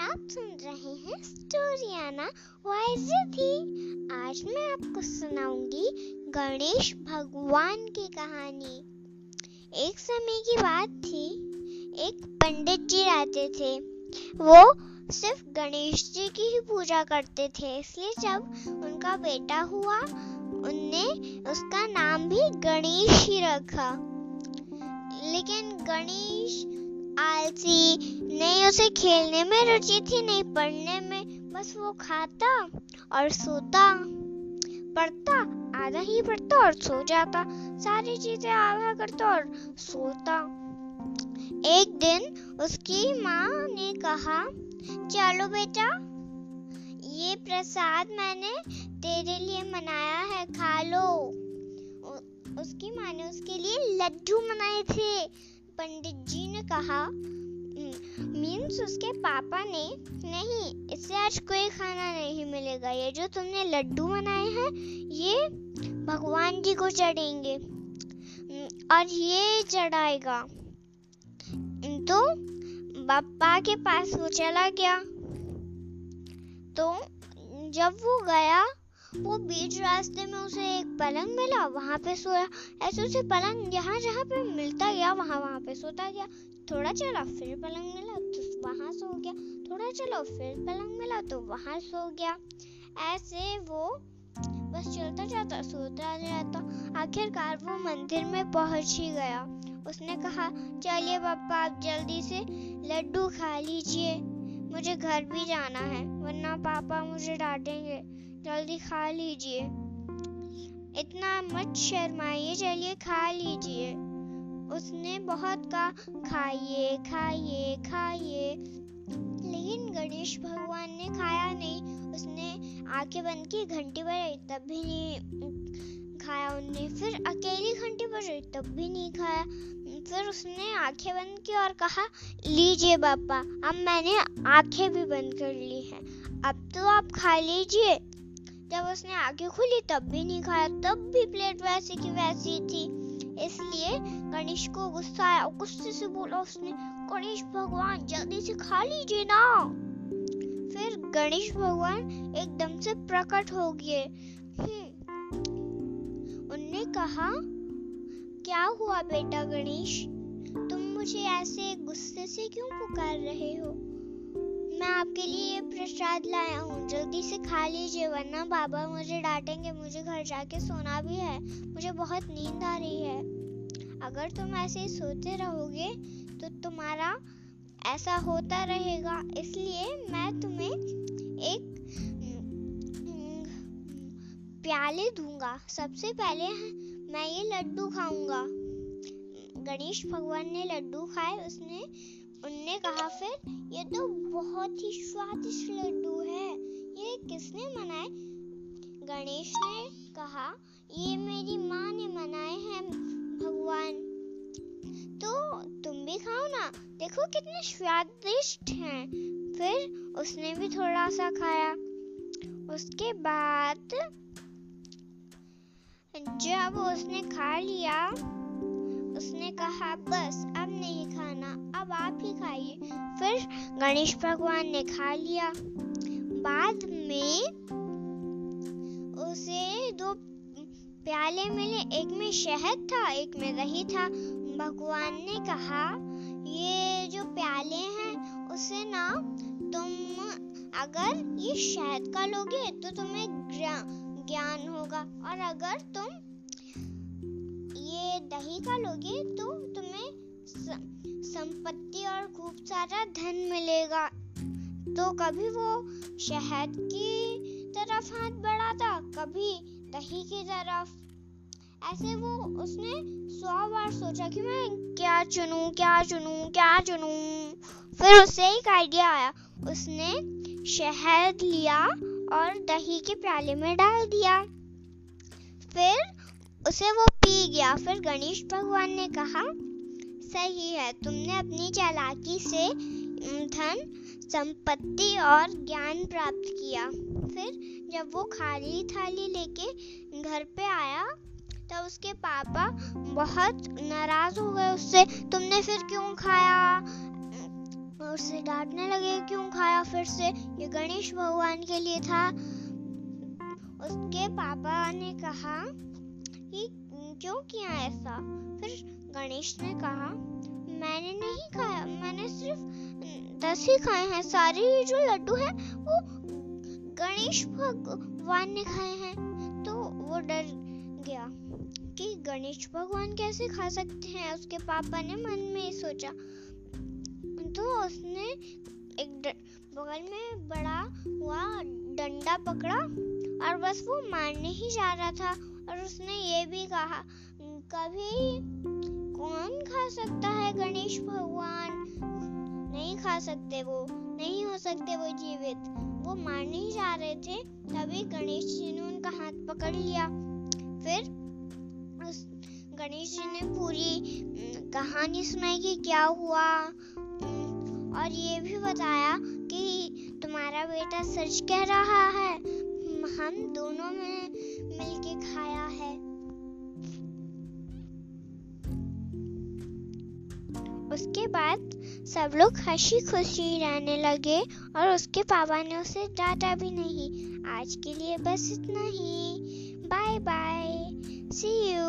आप सुन रहे हैं स्टोरियाना थी। आज मैं आपको सुनाऊँगी गणेश भगवान की कहानी। एक समय की बात थी। एक पंडित जी रहते थे। वो सिर्फ़ गणेश जी की ही पूजा करते थे, इसलिए जब उनका बेटा हुआ, उनने उसका नाम भी गणेश ही रखा। लेकिन गणेश आलसी, नहीं उसे खेलने में रुचि थी, नहीं पढ़ने में। बस वो खाता और सोता, पढ़ता, आधा ही पढ़ता और सो जाता। सारी चीज़ें आधा करता और सोता। एक दिन उसकी माँ ने कहा, चलो बेटा, ये प्रसाद मैंने तेरे लिए मनाया है, खा लो। उसकी माँ ने उसके लिए लड्डू मनाए थे। पंडित जी ने कहा मीन्स उसके पापा ने, नहीं, इससे आज कोई खाना नहीं मिलेगा। ये जो तुमने लड्डू बनाए हैं, ये भगवान जी को चढ़ेंगे। और ये चढ़ाएगा। तो पापा के पास वो चला गया। तो जब वो गया वो बीच रास्ते में उसे एक पलंग मिला, वहाँ पे सोया। ऐसे उसे पलंग जहाँ जहाँ पे मिलता गया, वहाँ वहाँ पे सोता गया। थोड़ा चला, फिर पलंग मिला तो वहाँ सो गया। थोड़ा चलो, फिर पलंग मिला तो वहाँ सो गया। ऐसे वो बस चलता जाता, सोता जाता आखिरकार वो मंदिर में पहुँच ही गया। उसने कहा, चलिए पापा, आप जल्दी से लड्डू खा लीजिए। मुझे घर भी जाना है, वरना पापा मुझे डांटेंगे। जल्दी खा लीजिए। इतना मत शर्माइए चलिए खा लीजिए। उसने बहुत कहा खाइए खाइए खाइए। लेकिन गणेश भगवान ने खाया नहीं। उसने आँखें बंद की, घंटी बजाई तब भी नहीं खाया उनने। फिर अकेली घंटी बजाई तब भी नहीं खाया। फिर उसने आँखें बंद की और कहा, लीजिए पापा, अब मैंने आँखें भी बंद कर ली हैं। अब तो आप खा लीजिए। जब उसने आगे खोली तब भी नहीं खाया, तब भी प्लेट वैसी की वैसी थी। इसलिए गणेश को गुस्सा आया और गुस्से से बोला उसने, गणेश भगवान, जल्दी से खा लीजिए ना। फिर गणेश भगवान एकदम से प्रकट हो गए। हम्म। उनने कहा, क्या हुआ बेटा गणेश? तुम मुझे ऐसे गुस्से से क्यों पुकार रहे हो? मैं आपके लिए ये प्रसाद लाया हूँ। जल्दी से खा लीजिए, वरना बाबा मुझे डांटेंगे। मुझे घर जाके सोना भी है। मुझे बहुत नींद आ रही है। अगर तुम ऐसे ही सोते रहोगे तो तुम्हारा ऐसा होता रहेगा। इसलिए मैं तुम्हें एक प्याले दूँगा। सबसे पहले मैं ये लड्डू खाऊँगा। गणेश भगवान ने लड्डू खाए। उसने उनने कहा, फिर ये तो बहुत ही स्वादिष्ट लड्डू है। ये किसने मनाए गणेश ने कहा, ये मेरी माँ ने मनाए हैं, भगवान। तो तुम भी खाओ ना। देखो कितने स्वादिष्ट हैं। फिर उसने भी थोड़ा सा खाया। उसके बाद जब उसने खा लिया उसने कहा, बस, अब नहीं खाना, अब आप ही खाइए। फिर गणेश भगवान ने खा लिया। बाद में उसे दो प्याले मिले, एक में शहद था, एक में दही था। भगवान ने कहा, ये जो प्याले हैं, उसे ना तुम अगर ये शहद का लोगे तो तुम्हें ज्ञान होगा। और अगर तुम दही का लोगे तो तुम्हें संपत्ति और खूब सारा धन मिलेगा। तो कभी वो शहद की तरफ़ हाथ बढ़ाता, कभी दही की तरफ़। ऐसे वो उसने सौ बार सोचा कि मैं क्या चुनूं क्या चुनूं क्या चुनूं। फिर उससे एक आइडिया आया। उसने शहद लिया और दही के प्याले में डाल दिया। फिर उसे वो पी गया। फिर गणेश भगवान ने कहा, सही है, तुमने अपनी चालाकी से धन, संपत्ति और ज्ञान प्राप्त किया। फिर जब वो खाली थाली लेके घर पे आया, तब उसके पापा बहुत नाराज़ हो गए उससे। तुमने फिर क्यों खाया? उसे डांटने लगे, क्यों खाया फिर से? ये गणेश भगवान के लिए था। उसके पापा ने कहा क्यों किया ऐसा? फिर गणेश ने कहा, मैंने नहीं खाया। मैंने सिर्फ़ दस ही खाए हैं। सारे ये जो लड्डू हैं, वो गणेश भगवान ने खाए हैं। तो वो डर गया कि गणेश भगवान कैसे खा सकते हैं। उसके पापा ने मन में ही सोचा। तो उसने एक बगल में बड़ा हुआ डंडा पकड़ा और बस वो मारने ही जा रहा था। और उसने ये भी कहा, कभी कौन खा सकता है गणेश भगवान? नहीं खा सकते वो, नहीं हो सकते वो जीवित। वो मारने ही जा रहे थे, तभी गणेश जी ने उनका हाथ पकड़ लिया। फिर गणेश जी ने पूरी कहानी सुनाई कि क्या हुआ? और ये भी बताया तुम्हारा बेटा सच कह रहा है, हम दोनों में मिलके खाया है। उसके बाद सब लोग हँसी खुशी रहने लगे और उसके पापा ने उसे डांटा भी नहीं। आज के लिए बस इतना ही। Bye bye see you